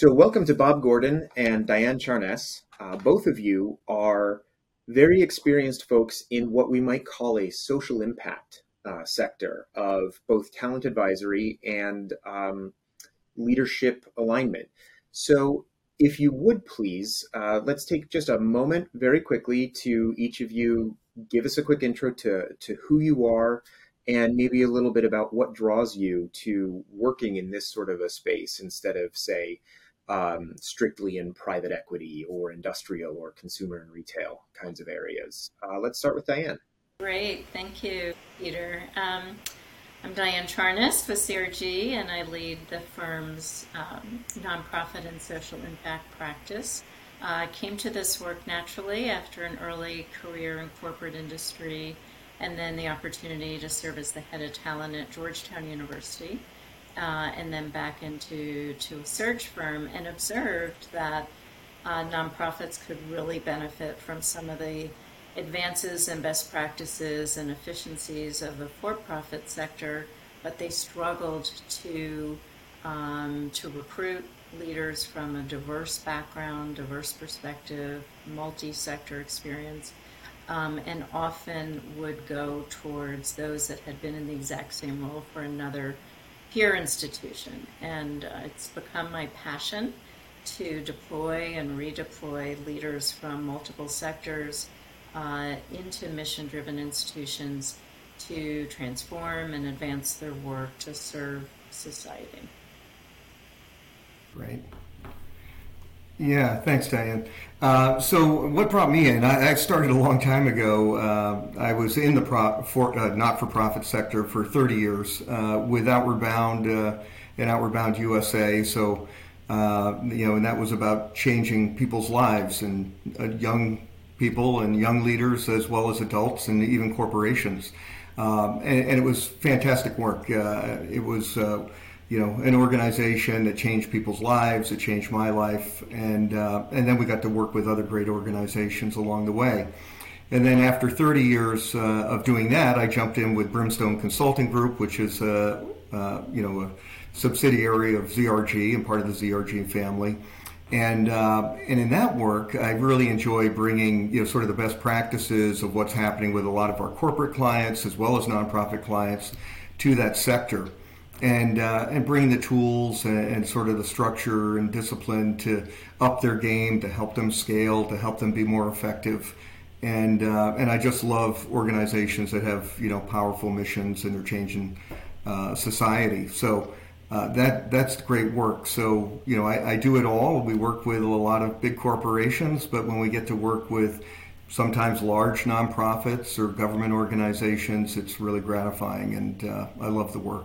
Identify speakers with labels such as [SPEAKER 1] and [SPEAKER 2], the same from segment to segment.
[SPEAKER 1] So, welcome to Bob Gordon and Diane Charness. Uh, both of you are very experienced folks in what we might call a social impact uh, sector of both talent advisory and um, leadership alignment. So, if you would please, uh, let's take just a moment very quickly to each of you give us a quick intro to, to who you are and maybe a little bit about what draws you to working in this sort of a space instead of, say, um, strictly in private equity or industrial or consumer and retail kinds of areas. Uh, let's start with Diane.
[SPEAKER 2] Great, thank you, Peter. Um, I'm Diane Charness with ZRG, and I lead the firm's um, nonprofit and social impact practice. Uh, I came to this work naturally after an early career in corporate industry and then the opportunity to serve as the head of talent at Georgetown University, uh, and then back into to a search firm, and observed that uh, nonprofits could really benefit from some of the advances and best practices and efficiencies of the for-profit sector, but they struggled to um, to recruit leaders from a diverse background, diverse perspective, multi-sector experience, um, and often would go towards those that had been in the exact same role for another peer institution. And uh, it's become my passion to deploy and redeploy leaders from multiple sectors uh, into mission driven institutions to transform and advance their work to serve society.
[SPEAKER 3] Great. Yeah, thanks, Diane. Uh, so, what brought me in? I, I, started a long time ago. Uh, I was in the for, uh, not-for-profit sector for 30 years uh, with Outward Bound uh, and Outward Bound USA. So, uh, you know, and that was about changing people's lives and young people and young leaders as well as adults and even corporations. Um, and, and, it was fantastic work. it was you know, an organization that changed people's lives, that changed my life, and uh, and then we got to work with other great organizations along the way. And then after 30 years uh, of doing that, I jumped in with Brimstone Consulting Group, which is a, you know a subsidiary of ZRG and part of the ZRG family. And uh, and in that work, I really enjoy bringing you know sort of the best practices of what's happening with a lot of our corporate clients as well as nonprofit clients to that sector and uh, and bring the tools and, and, sort of the structure and discipline to up their game, to help them scale, to help them be more effective. And uh, and I just love organizations that have you know powerful missions and they're changing uh, society. So. Uh, that that's great work. So you know, I, I do it all. We work with a lot of big corporations, but when we get to work with sometimes large nonprofits or government organizations, it's really gratifying, and uh, I love the work.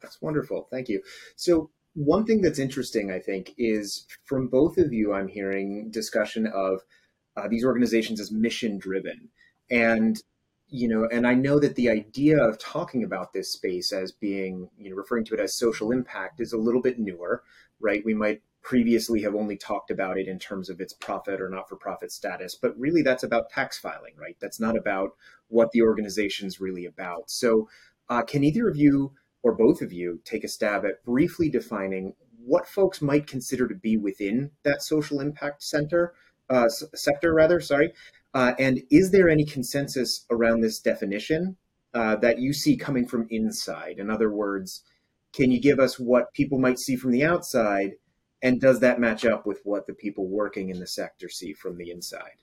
[SPEAKER 1] That's wonderful. Thank you. So, one thing that's interesting, I think, is from both of you, I'm hearing discussion of uh, these organizations as mission driven. And, you know, and I know that the idea of talking about this space as being, you know, referring to it as social impact is a little bit newer, right? We might previously have only talked about it in terms of its profit or not for profit status, but really that's about tax filing, right? That's not about what the organization's really about. So, uh, can either of you or both of you take a stab at briefly defining what folks might consider to be within that social impact center uh, sector rather sorry uh, and is there any consensus around this definition uh, that you see coming from inside? In other words can you give us what people might see from the outside and does that match up with what the people working in the sector see from the inside?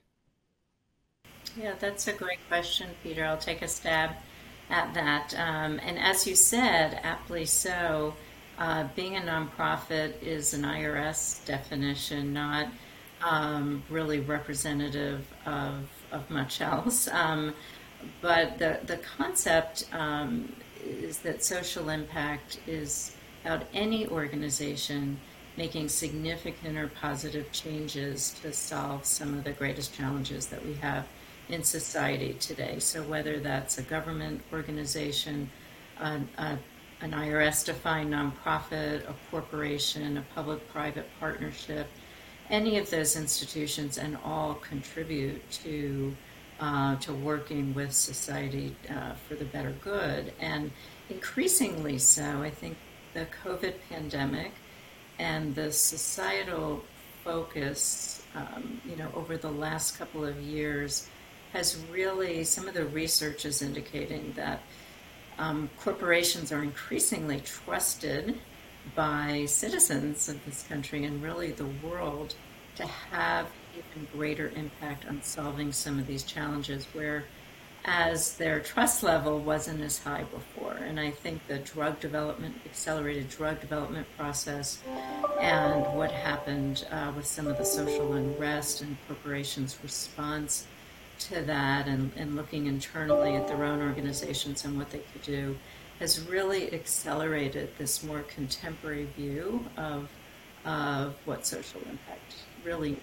[SPEAKER 2] Yeah that's a great question peter. I'll take a stab at that. Um, and as you said, aptly so, uh, being a nonprofit is an IRS definition, not um, really representative of, of much else. Um, but the, the concept um, is that social impact is about any organization making significant or positive changes to solve some of the greatest challenges that we have in society today. So, whether that's a government organization, an, a, an IRS defined nonprofit, a corporation, a public private partnership, any of those institutions, and all contribute to. Uh, to working with society uh, for the better good. And increasingly so, I think the COVID pandemic and the societal focus, um, you know, over the last couple of years has really, some of the research is indicating that um, corporations are increasingly trusted by citizens of this country and really the world to have even greater impact on solving some of these challenges where as their trust level wasn't as high before. And I think the drug development, accelerated drug development process, and what happened uh, with some of the social unrest and corporations' response to that, and, and looking internally at their own organizations and what they could do, has really accelerated this more contemporary view of, of what social impact really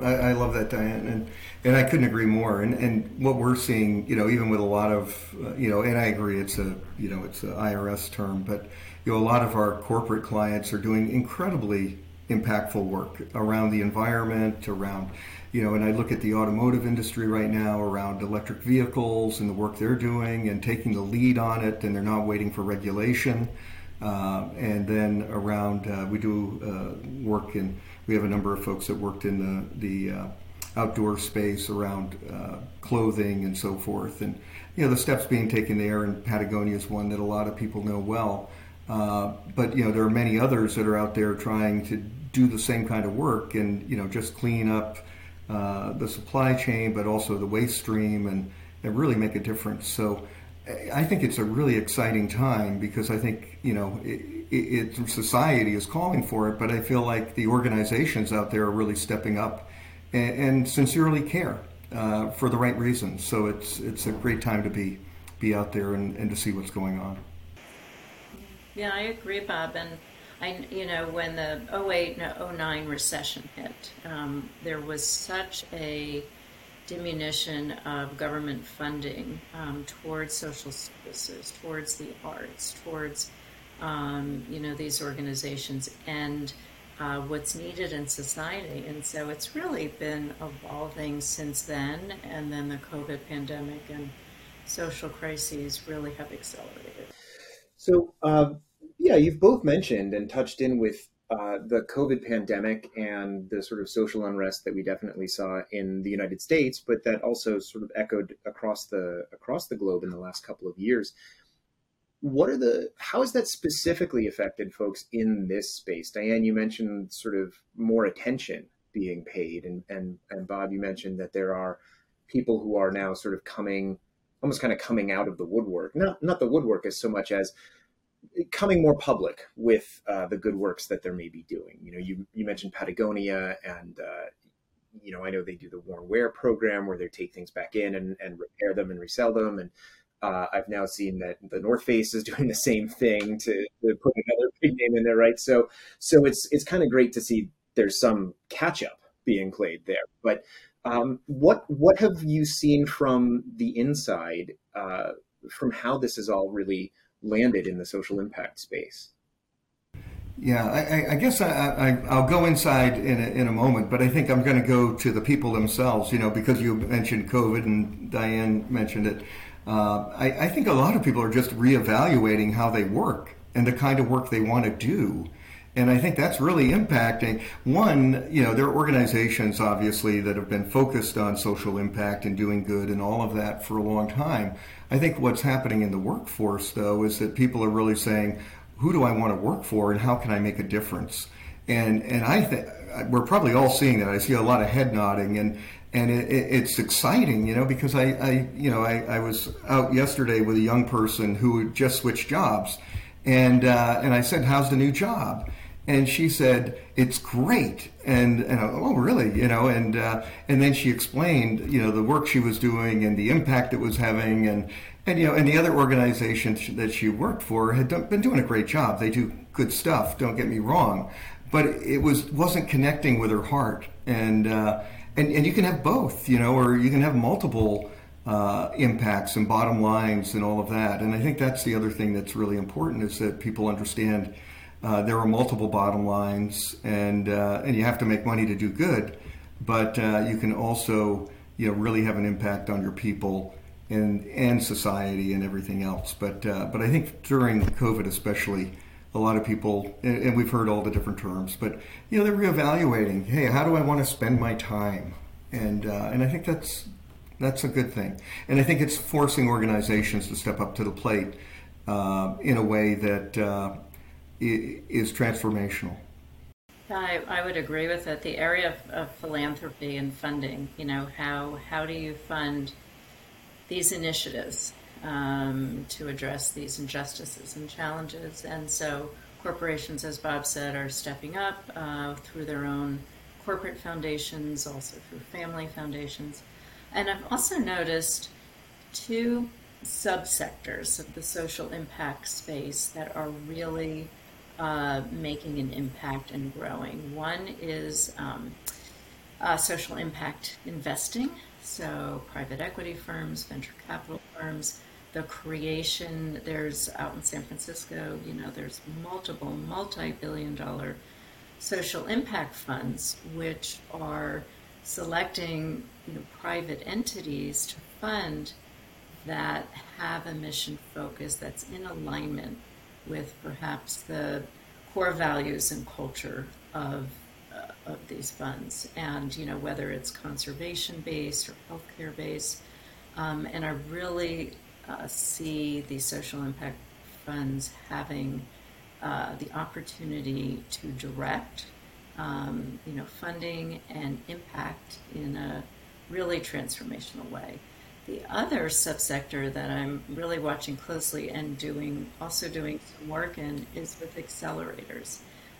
[SPEAKER 3] I, I, love that, Diane, and and I couldn't agree more. And and what we're seeing, you know, even with a lot of, uh, you know, and I agree, it's a, you know, it's an IRS term, but you know, a lot of our corporate clients are doing incredibly impactful work around the environment, around, you know, and I look at the automotive industry right now around electric vehicles and the work they're doing and taking the lead on it, and they're not waiting for regulation. Uh, and then around, uh, we do uh, work in we have a number of folks that worked in the, the uh, outdoor space around uh, clothing and so forth. And, you know, the steps being taken there, and Patagonia is one that a lot of people know well. Uh, but, you know, there are many others that are out there trying to do the same kind of work and, you know, just clean up uh, the supply chain, but also the waste stream and, and really make a difference. So I think it's a really exciting time because I think, you know, it, it, it, society is calling for it, but I feel like the organizations out there are really stepping up and, and sincerely care uh, for the right reasons. So it's it's a great time to be be out there and, and to see what's going on.
[SPEAKER 2] Yeah, I agree, Bob. And I, you know, when the 08 and 09 recession hit, um, there was such a diminution of government funding um, towards social services, towards the arts, towards um, you know, these organizations and uh, what's needed in society. And so it's really been evolving since then. And then the COVID pandemic and social crises really have accelerated.
[SPEAKER 1] So, uh, yeah, you've both mentioned and touched in with uh, the COVID pandemic and the sort of social unrest that we definitely saw in the United States, but that also sort of echoed across the across the globe in the last couple of years. What are the how has that specifically affected folks in this space? Diane you mentioned sort of more attention being paid and and and bob you mentioned that there are people who are now sort of coming almost kind of coming out of the woodwork. Not not the woodwork as so much as coming more public with uh, the good works that they're maybe doing you know you you mentioned patagonia and uh, you know i know they do the worn wear program where they take things back in and, and repair them and resell them and uh, I've now seen that the North Face is doing the same thing to, to put another big name in there, right? So, so it's it's kind of great to see there's some catch up being played there. But um, what what have you seen from the inside, uh, from how this is all really landed in the social impact space?
[SPEAKER 3] Yeah, I, I guess I, will go inside in a, in a moment, but I think I'm going to go to the people themselves, you know, because you mentioned COVID and Diane mentioned it. Uh, I, I, think a lot of people are just reevaluating how they work and the kind of work they want to do. And I think that's really impacting. One, you know, there are organizations obviously that have been focused on social impact and doing good and all of that for a long time. I think what's happening in the workforce, though, is that people are really saying, who do I want to work for and how can I make a difference? And, and I think we're probably all seeing that. I see a lot of head nodding and, and it, it, it's exciting, you know, because I, I you know, I, I, was out yesterday with a young person who just switched jobs, and uh, and I said, "How's the new job?" And she said, "It's great." And and I, oh, really? You know, and uh, and then she explained, you know, the work she was doing and the impact it was having, and and you know, and the other organizations that she worked for had done, been doing a great job. They do good stuff. Don't get me wrong, but it was wasn't connecting with her heart, and. Uh, and, and you can have both, you know, or you can have multiple uh, impacts and bottom lines and all of that. And I think that's the other thing that's really important is that people understand uh, there are multiple bottom lines, and uh, and you have to make money to do good, but uh, you can also you know really have an impact on your people and and society and everything else. But uh, but I think during COVID especially. a lot of people, and, and we've heard all the different terms, but you know they're reevaluating. Hey, how do I want to spend my time? And uh, and I think that's that's a good thing. And I think it's forcing organizations to step up to the plate uh, in a way that is transformational.
[SPEAKER 2] I, I would agree with it. The area of, of philanthropy and funding, you know, how, how do you fund these initiatives um, to address these injustices and challenges? And so corporations, as Bob said, are stepping up uh, through their own corporate foundations, also through family foundations. And I've also noticed two subsectors of the social impact space that are really uh, making an impact and growing. One is um, uh, social impact investing, so private equity firms, venture capital firms, the creation. There's out in San Francisco, you know, there's multiple multi-billion dollar social impact funds which are selecting you know, private entities to fund that have a mission focus that's in alignment with perhaps the core values and culture of uh, of these funds, and you know whether it's conservation based or healthcare based. Um, and I really uh, see the social impact funds having uh, the opportunity to direct, um, you know, funding and impact in a really transformational way. The other subsector that I'm really watching closely and doing also doing some work in is with accelerators,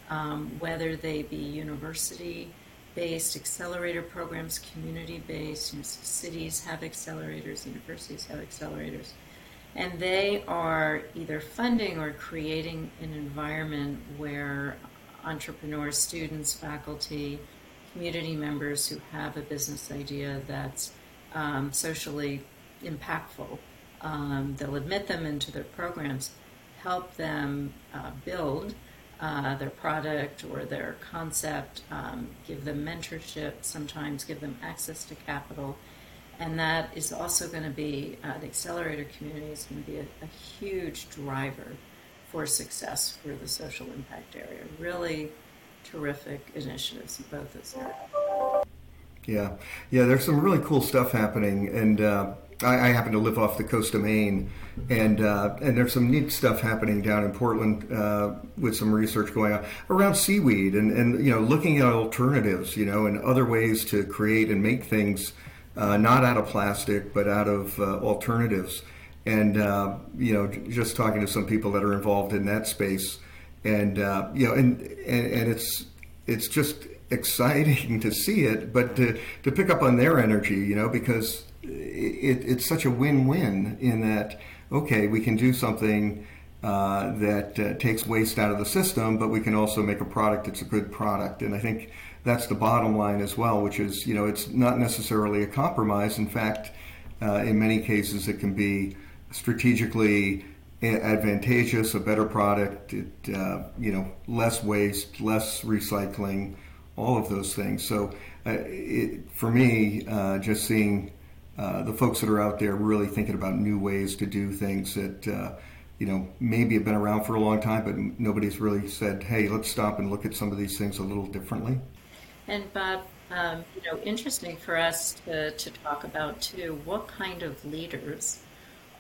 [SPEAKER 2] um, whether they be university based accelerator programs, community based. You know, cities have accelerators, universities have accelerators, and they are either funding or creating an environment where entrepreneurs, students, faculty, community members who have a business idea that's um, socially impactful. Um, they'll admit them into their programs, help them uh, build uh, their product or their concept, um, give them mentorship, sometimes give them access to capital. And that is also going to be, uh, the accelerator community is going to be a, a huge driver for success for the social impact area. Really terrific initiatives in both those areas.
[SPEAKER 3] Yeah, yeah. There's some really cool stuff happening, and uh, I, I, happen to live off the coast of Maine, and uh, and there's some neat stuff happening down in Portland uh, with some research going on around seaweed, and and you know looking at alternatives, you know, and other ways to create and make things uh, not out of plastic, but out of uh, alternatives. And uh, you know, just talking to some people that are involved in that space, and you know, and, and and it's it's just exciting to see it, but to, to pick up on their energy, you know, because it, it's such a win-win in that, okay, we can do something uh, that uh, takes waste out of the system, but we can also make a product that's a good product. And I think that's the bottom line as well, which is, you know, it's not necessarily a compromise. In fact, uh, in many cases, it can be strategically advantageous, a better product, it, uh, you know, less waste, less recycling, all of those things. So, uh, it, for me, uh, just seeing uh, the folks that are out there really thinking about new ways to do things that uh, you know maybe have been around for a long time, but nobody's really said, "Hey, let's stop and look at some of these things a little differently."
[SPEAKER 2] And Bob, um, you know, interesting for us to, to talk about too. What kind of leaders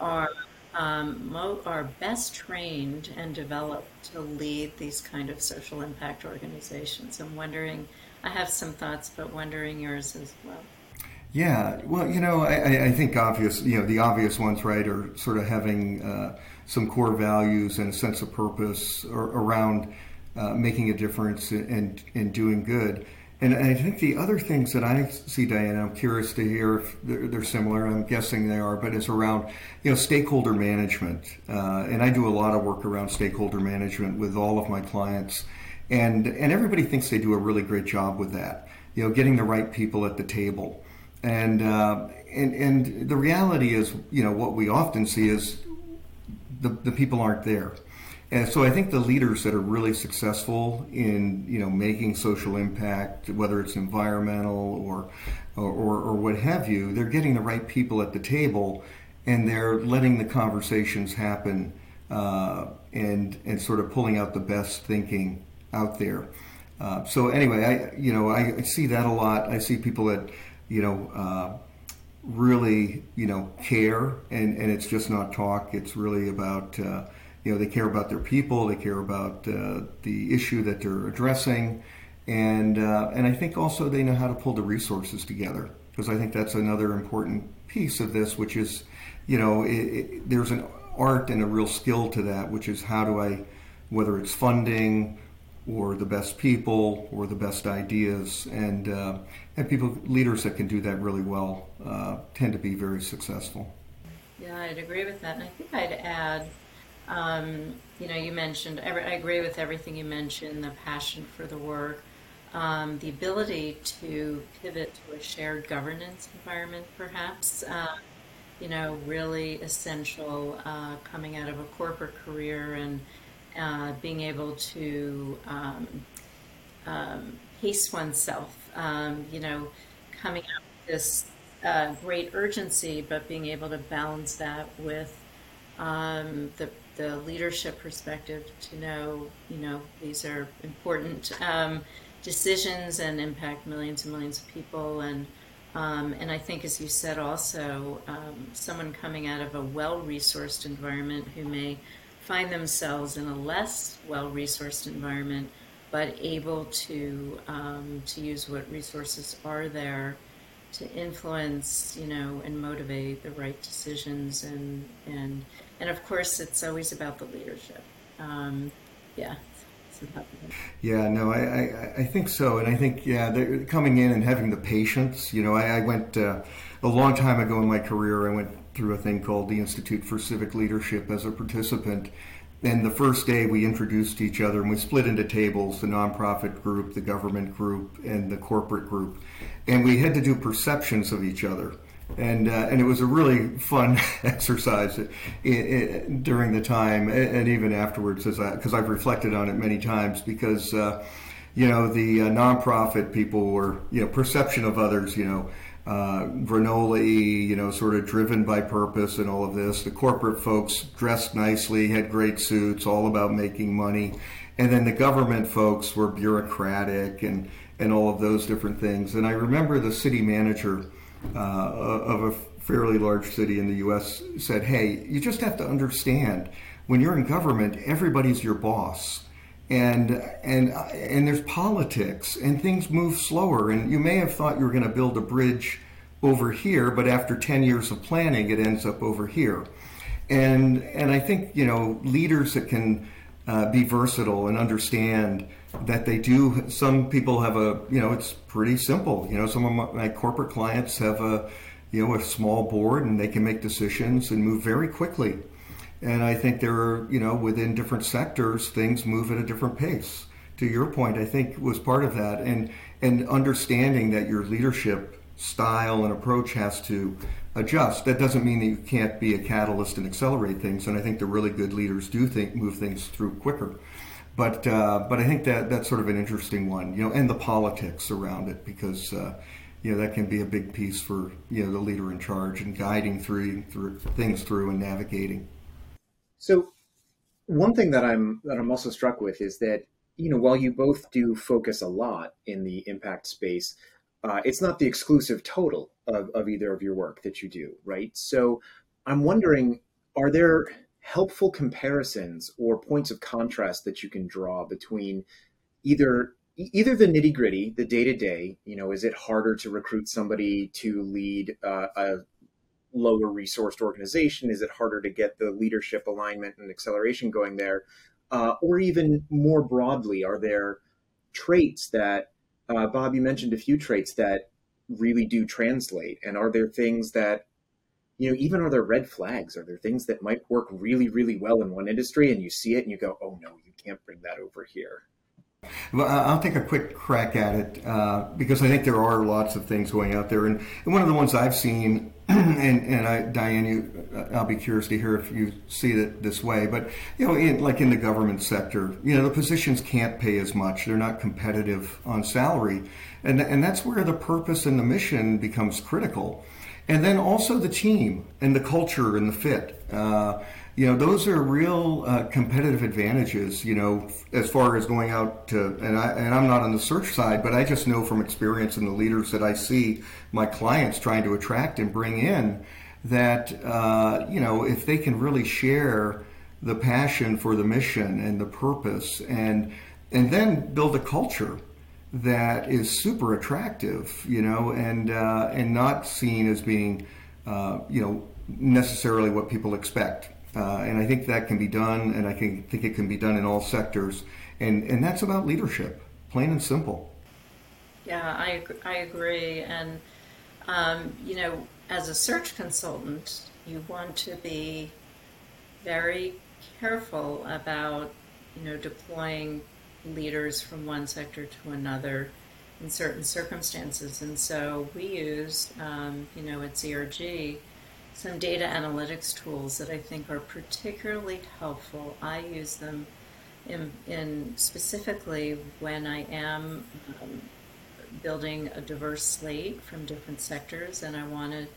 [SPEAKER 2] are um, are best trained and developed to lead these kind of social impact organizations. I'm wondering, I have some thoughts, but wondering yours as well.
[SPEAKER 3] Yeah, well, you know, I, I think obvious, you know, the obvious ones, right, are sort of having uh, some core values and a sense of purpose or, around uh, making a difference and and doing good. And I think the other things that I see, Diana, I'm curious to hear if they're, they're similar. I'm guessing they are, but it's around you know stakeholder management. Uh, and I do a lot of work around stakeholder management with all of my clients, and and everybody thinks they do a really great job with that. You know, getting the right people at the table, and uh, and and the reality is, you know, what we often see is the the people aren't there. And so I think the leaders that are really successful in you know making social impact, whether it's environmental or, or or, what have you, they're getting the right people at the table, and they're letting the conversations happen uh, and and sort of pulling out the best thinking out there. Uh, so anyway, I you know I, see that a lot. I see people that you know uh, really you know care, and and it's just not talk. It's really about uh, you know they care about their people, they care about uh, the issue that they're addressing, and uh, and I think also they know how to pull the resources together because I think that's another important piece of this, which is you know it, it, there's an art and a real skill to that, which is how do I whether it's funding or the best people or the best ideas and uh, and people leaders that can do that really well uh, tend to be very successful.
[SPEAKER 2] Yeah i'd agree with that and i think i'd add um, you know you mentioned i agree with everything you mentioned the passion for the work um, the ability to pivot to a shared governance environment perhaps uh, you know really essential uh, coming out of a corporate career and uh, being able to um, um, pace oneself, um, you know, coming up with this uh, great urgency, but being able to balance that with um, the, the leadership perspective to know, you know, these are important um, decisions and impact millions and millions of people. And, um, and I think, as you said, also, someone coming out of a well resourced environment who may find themselves in a less well-resourced environment, but able to um, to use what resources are there to influence, you know, and motivate the right decisions, and and and of course, it's always about the leadership. Um, yeah.
[SPEAKER 3] Yeah, no, I, I, I, think so, and I think yeah, coming in and having the patience. You know, I, I went uh, a long time ago in my career. I went through a thing called the Institute for Civic Leadership as a participant. And the first day we introduced each other and we split into tables the nonprofit group, the government group, and the corporate group. And we had to do perceptions of each other. And, uh, and it was a really fun exercise it, it, during the time and, even afterwards, because I've reflected on it many times. Because, uh, you know, the uh, nonprofit people were, you know, perception of others, you know, uh, you know, sort of driven by purpose and all of this. The corporate folks dressed nicely, had great suits, all about making money. And then the government folks were bureaucratic and, and all of those different things. And I remember the city manager uh, of a fairly large city in the U.S. said, hey, you just have to understand when you're in government, everybody's your boss and and and there's politics and things move slower. And you may have thought you were going to build a bridge over here but after 10 years of planning it ends up over here. And and i think you know leaders that can uh, be versatile and understand that they do some people have a you know it's pretty simple. You know some of my, my corporate clients have a you know a small board and they can make decisions and move very quickly and I think there are, you know, within different sectors, things move at a different pace. To your point, I think was part of that, and and understanding that your leadership style and approach has to adjust. That doesn't mean that you can't be a catalyst and accelerate things. And I think the really good leaders do think move things through quicker. But uh, but I think that that's sort of an interesting one, you know, and the politics around it because. Uh, you know that can be a big piece for you know the leader in charge and guiding through, through things through and navigating.
[SPEAKER 1] So one thing that I'm that I'm also struck with is that you know while you both do focus a lot in the impact space, uh, it's not the exclusive total of, of either of your work that you do, right? So I'm wondering, are there helpful comparisons or points of contrast that you can draw between either either the nitty gritty, the day to day, you know, is it harder to recruit somebody to lead uh, a lower resourced organization? Is it harder to get the leadership alignment and acceleration going there? Uh, or even more broadly, are there traits that, uh, Bob, you mentioned a few traits that really do translate? And are there things that, you know, even are there red flags? Are there things that might work really, really well in one industry and you see it and you go, oh no, you can't bring that over here?
[SPEAKER 3] Well, I'll take a quick crack at it uh, because I think there are lots of things going out there, and, and one of the ones I've seen, and, and I, Diane, you, uh, I'll be curious to hear if you see it this way, but you know, in, like in the government sector, you know, the positions can't pay as much; they're not competitive on salary, and and that's where the purpose and the mission becomes critical, and then also the team and the culture and the fit. Uh, you know, those are real uh, competitive advantages, you know, as far as going out to, and, I, and I'm not on the search side, but I just know from experience and the leaders that I see my clients trying to attract and bring in that, uh, you know, if they can really share the passion for the mission and the purpose and, and then build a culture that is super attractive, you know, and, uh, and not seen as being, uh, you know, necessarily what people expect uh, and I think that can be done, and I can, think it can be done in all sectors. And, and that's about leadership, plain and simple.
[SPEAKER 2] Yeah, I, I agree. And, um, you know, as a search consultant, you want to be very careful about, you know, deploying leaders from one sector to another in certain circumstances. And so we use, um, you know, at ZRG, some data analytics tools that I think are particularly helpful. I use them in, in specifically when I am um, building a diverse slate from different sectors and I want to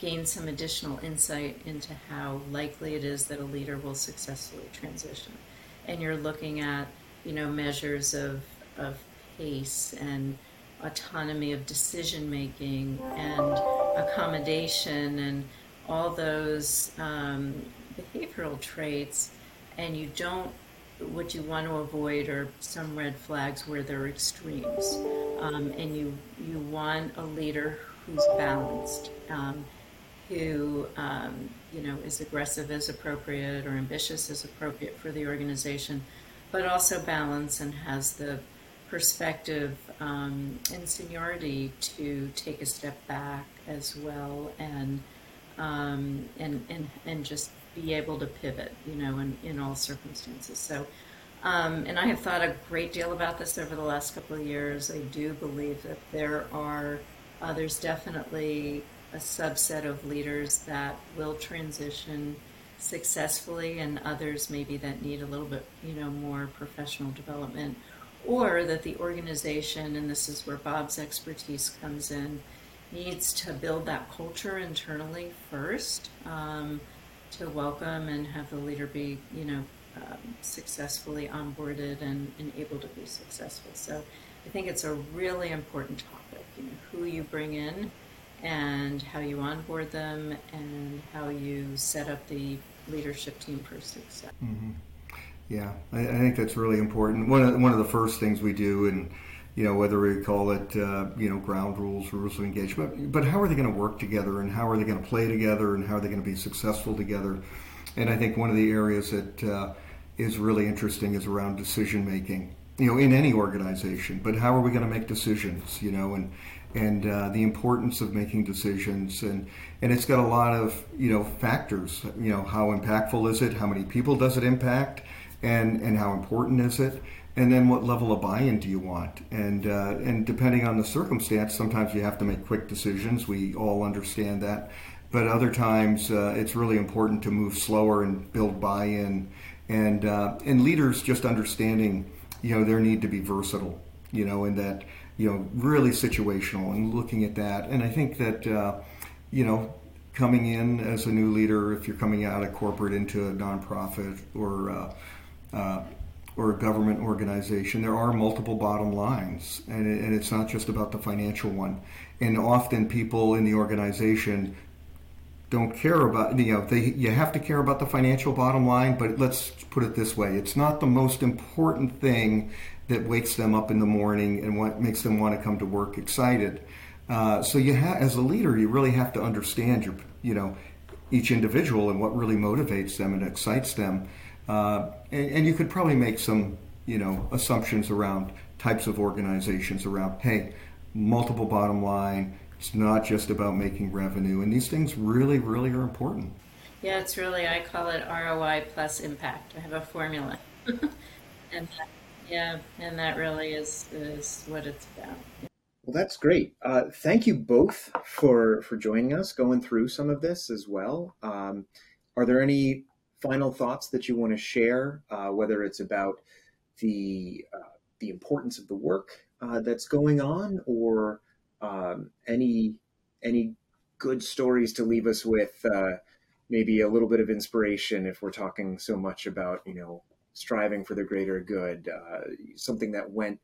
[SPEAKER 2] gain some additional insight into how likely it is that a leader will successfully transition. And you're looking at, you know, measures of, of pace and autonomy of decision making and accommodation and all those um, behavioral traits, and you don't. What you want to avoid are some red flags where there are extremes, um, and you you want a leader who's balanced, um, who um, you know is aggressive as appropriate or ambitious as appropriate for the organization, but also balanced and has the perspective um, and seniority to take a step back as well and um, and, and, and just be able to pivot, you know, in, in all circumstances. So, um, and I have thought a great deal about this over the last couple of years. I do believe that there are, uh, there's definitely a subset of leaders that will transition successfully and others maybe that need a little bit, you know, more professional development or that the organization, and this is where Bob's expertise comes in, needs to build that culture internally first um, to welcome and have the leader be, you know, um, successfully onboarded and, and able to be successful. So I think it's a really important topic, you know, who you bring in and how you onboard them and how you set up the leadership team for success.
[SPEAKER 3] Mm-hmm. Yeah, I, I, think that's really important. One of, one of the first things we do, and you know, whether we call it, uh, you know, ground rules, rules of engagement, but how are they going to work together and how are they going to play together and how are they going to be successful together? And I think one of the areas that uh, is really interesting is around decision making, you know, in any organization, but how are we going to make decisions, you know, and, and uh, the importance of making decisions. And and it's got a lot of you know factors. You know how impactful is it? How many people does it impact? And and how important is it and then what level of buy-in do you want? And uh, and depending on the circumstance sometimes you have to make quick decisions. We all understand that. But other times uh, it's really important to move slower and build buy-in. And uh, and leaders just understanding you know their need to be versatile you know and that you know really situational and looking at that. And I think that uh, you know coming in as a new leader if you're coming out of corporate into a nonprofit or uh, uh, or a government organization, there are multiple bottom lines, and, it, and it's not just about the financial one. And often people in the organization don't care about you know they you have to care about the financial bottom line, but let's put it this way: it's not the most important thing that wakes them up in the morning and what makes them want to come to work excited. Uh, so you have, as a leader, you really have to understand your you know each individual and what really motivates them and excites them. Uh, and, and, you could probably make some, you know, assumptions around types of organizations around, hey, multiple bottom line. It's not just about making revenue, and these things really, really are important.
[SPEAKER 2] Yeah, it's really I call it ROI plus impact. I have a formula, and that, yeah, and that really is is what it's about.
[SPEAKER 1] Well, that's great. Uh, thank you both for for joining us, going through some of this as well. Um, are there any final thoughts that you want to share, uh, whether it's about the uh, the importance of the work uh, that's going on, or um, any any good stories to leave us with, uh, maybe a little bit of inspiration if we're talking so much about you know striving for the greater good, uh, something that went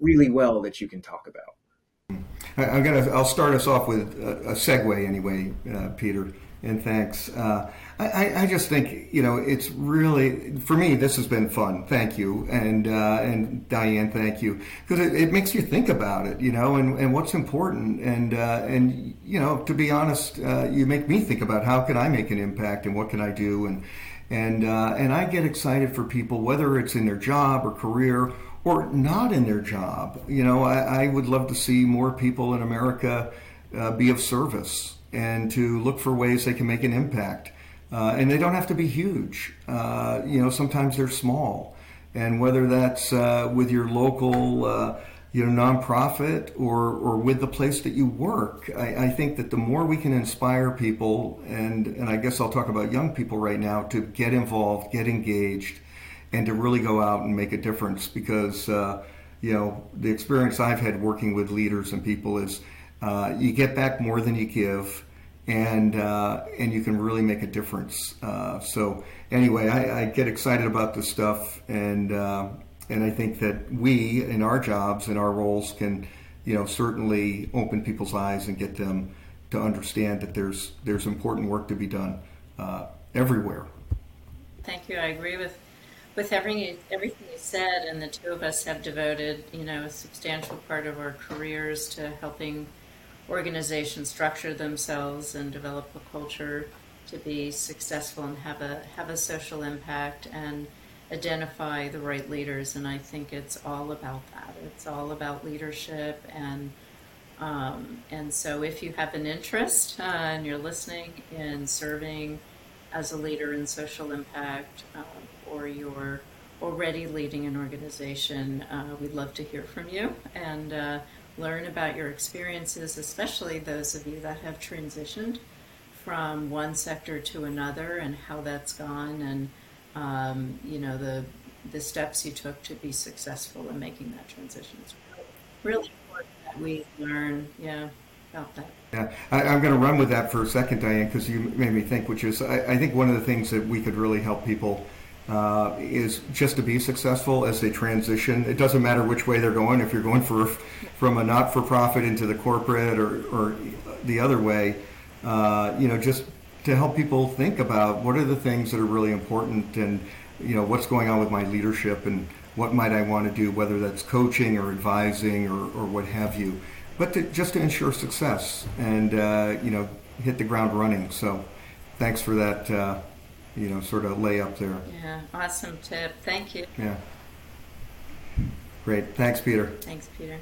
[SPEAKER 1] really well that you can talk about.
[SPEAKER 3] I, am gonna. I'll start us off with a, a segue anyway, uh, Peter. And thanks. Uh, I, I, just think you know it's really for me. This has been fun. Thank you, and uh, and Diane, thank you, because it, it, makes you think about it, you know, and, and what's important, and uh, and you know, to be honest, uh, you make me think about how can I make an impact and what can I do, and and uh, and I get excited for people, whether it's in their job or career or not in their job. You know, I, I would love to see more people in America uh, be of service and to look for ways they can make an impact. Uh, and they don't have to be huge. Uh, you know, sometimes they're small. And whether that's uh, with your local, uh, you know, nonprofit or, or with the place that you work, I, I, think that the more we can inspire people, and, and I guess I'll talk about young people right now, to get involved, get engaged, and to really go out and make a difference because, uh, you know, the experience I've had working with leaders and people is uh, you get back more than you give, and uh, and you can really make a difference. Uh, so anyway, I, I, get excited about this stuff, and uh, and I think that we in our jobs and our roles can, you know, certainly open people's eyes and get them to understand that there's there's important work to be done uh, everywhere.
[SPEAKER 2] Thank you. I agree with with everything everything you said, and the two of us have devoted, you know, a substantial part of our careers to helping organizations structure themselves and develop a culture to be successful and have a have a social impact and identify the right leaders. And I think it's all about that. It's all about leadership and um, and so if you have an interest uh, and you're listening in serving as a leader in social impact um, or you're already leading an organization uh, we'd love to hear from you. And uh, learn about your experiences, especially those of you that have transitioned from one sector to another and how that's gone and um, you know the the steps you took to be successful in making that transition. It's really, important that we learn, yeah, about that.
[SPEAKER 3] Yeah, I, am going to run with that for a second, Diane, because you made me think. Which is, I, I think one of the things that we could really help people uh, is just to be successful as they transition. It doesn't matter which way they're going. If you're going for from a not-for-profit into the corporate or, or the other way, uh, you know, just to help people think about what are the things that are really important and you know what's going on with my leadership and what might I want to do, whether that's coaching or advising or, or what have you, but to, just to ensure success and uh, you know hit the ground running. So, thanks for that uh, you know, sort of lay up there.
[SPEAKER 2] Yeah, awesome tip. Thank you.
[SPEAKER 3] Yeah. Great. Thanks, Peter.
[SPEAKER 2] Thanks, Peter.